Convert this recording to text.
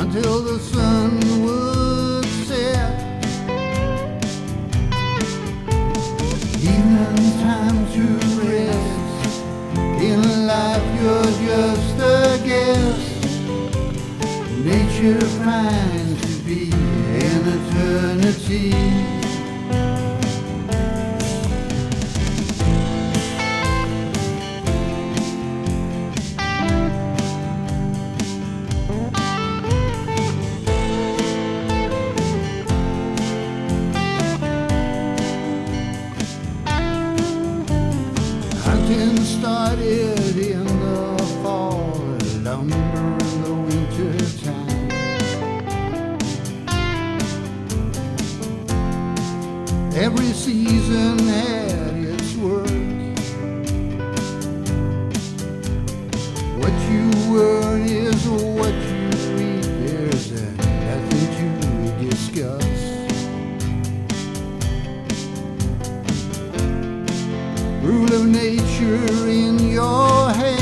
until the sun would set. Even time to rest. In life, you're just a guest. Nature finds to be an eternity. Hunting started in the fall, lumber in the winter time. Every season had its work. What you earn is of nature in your hands.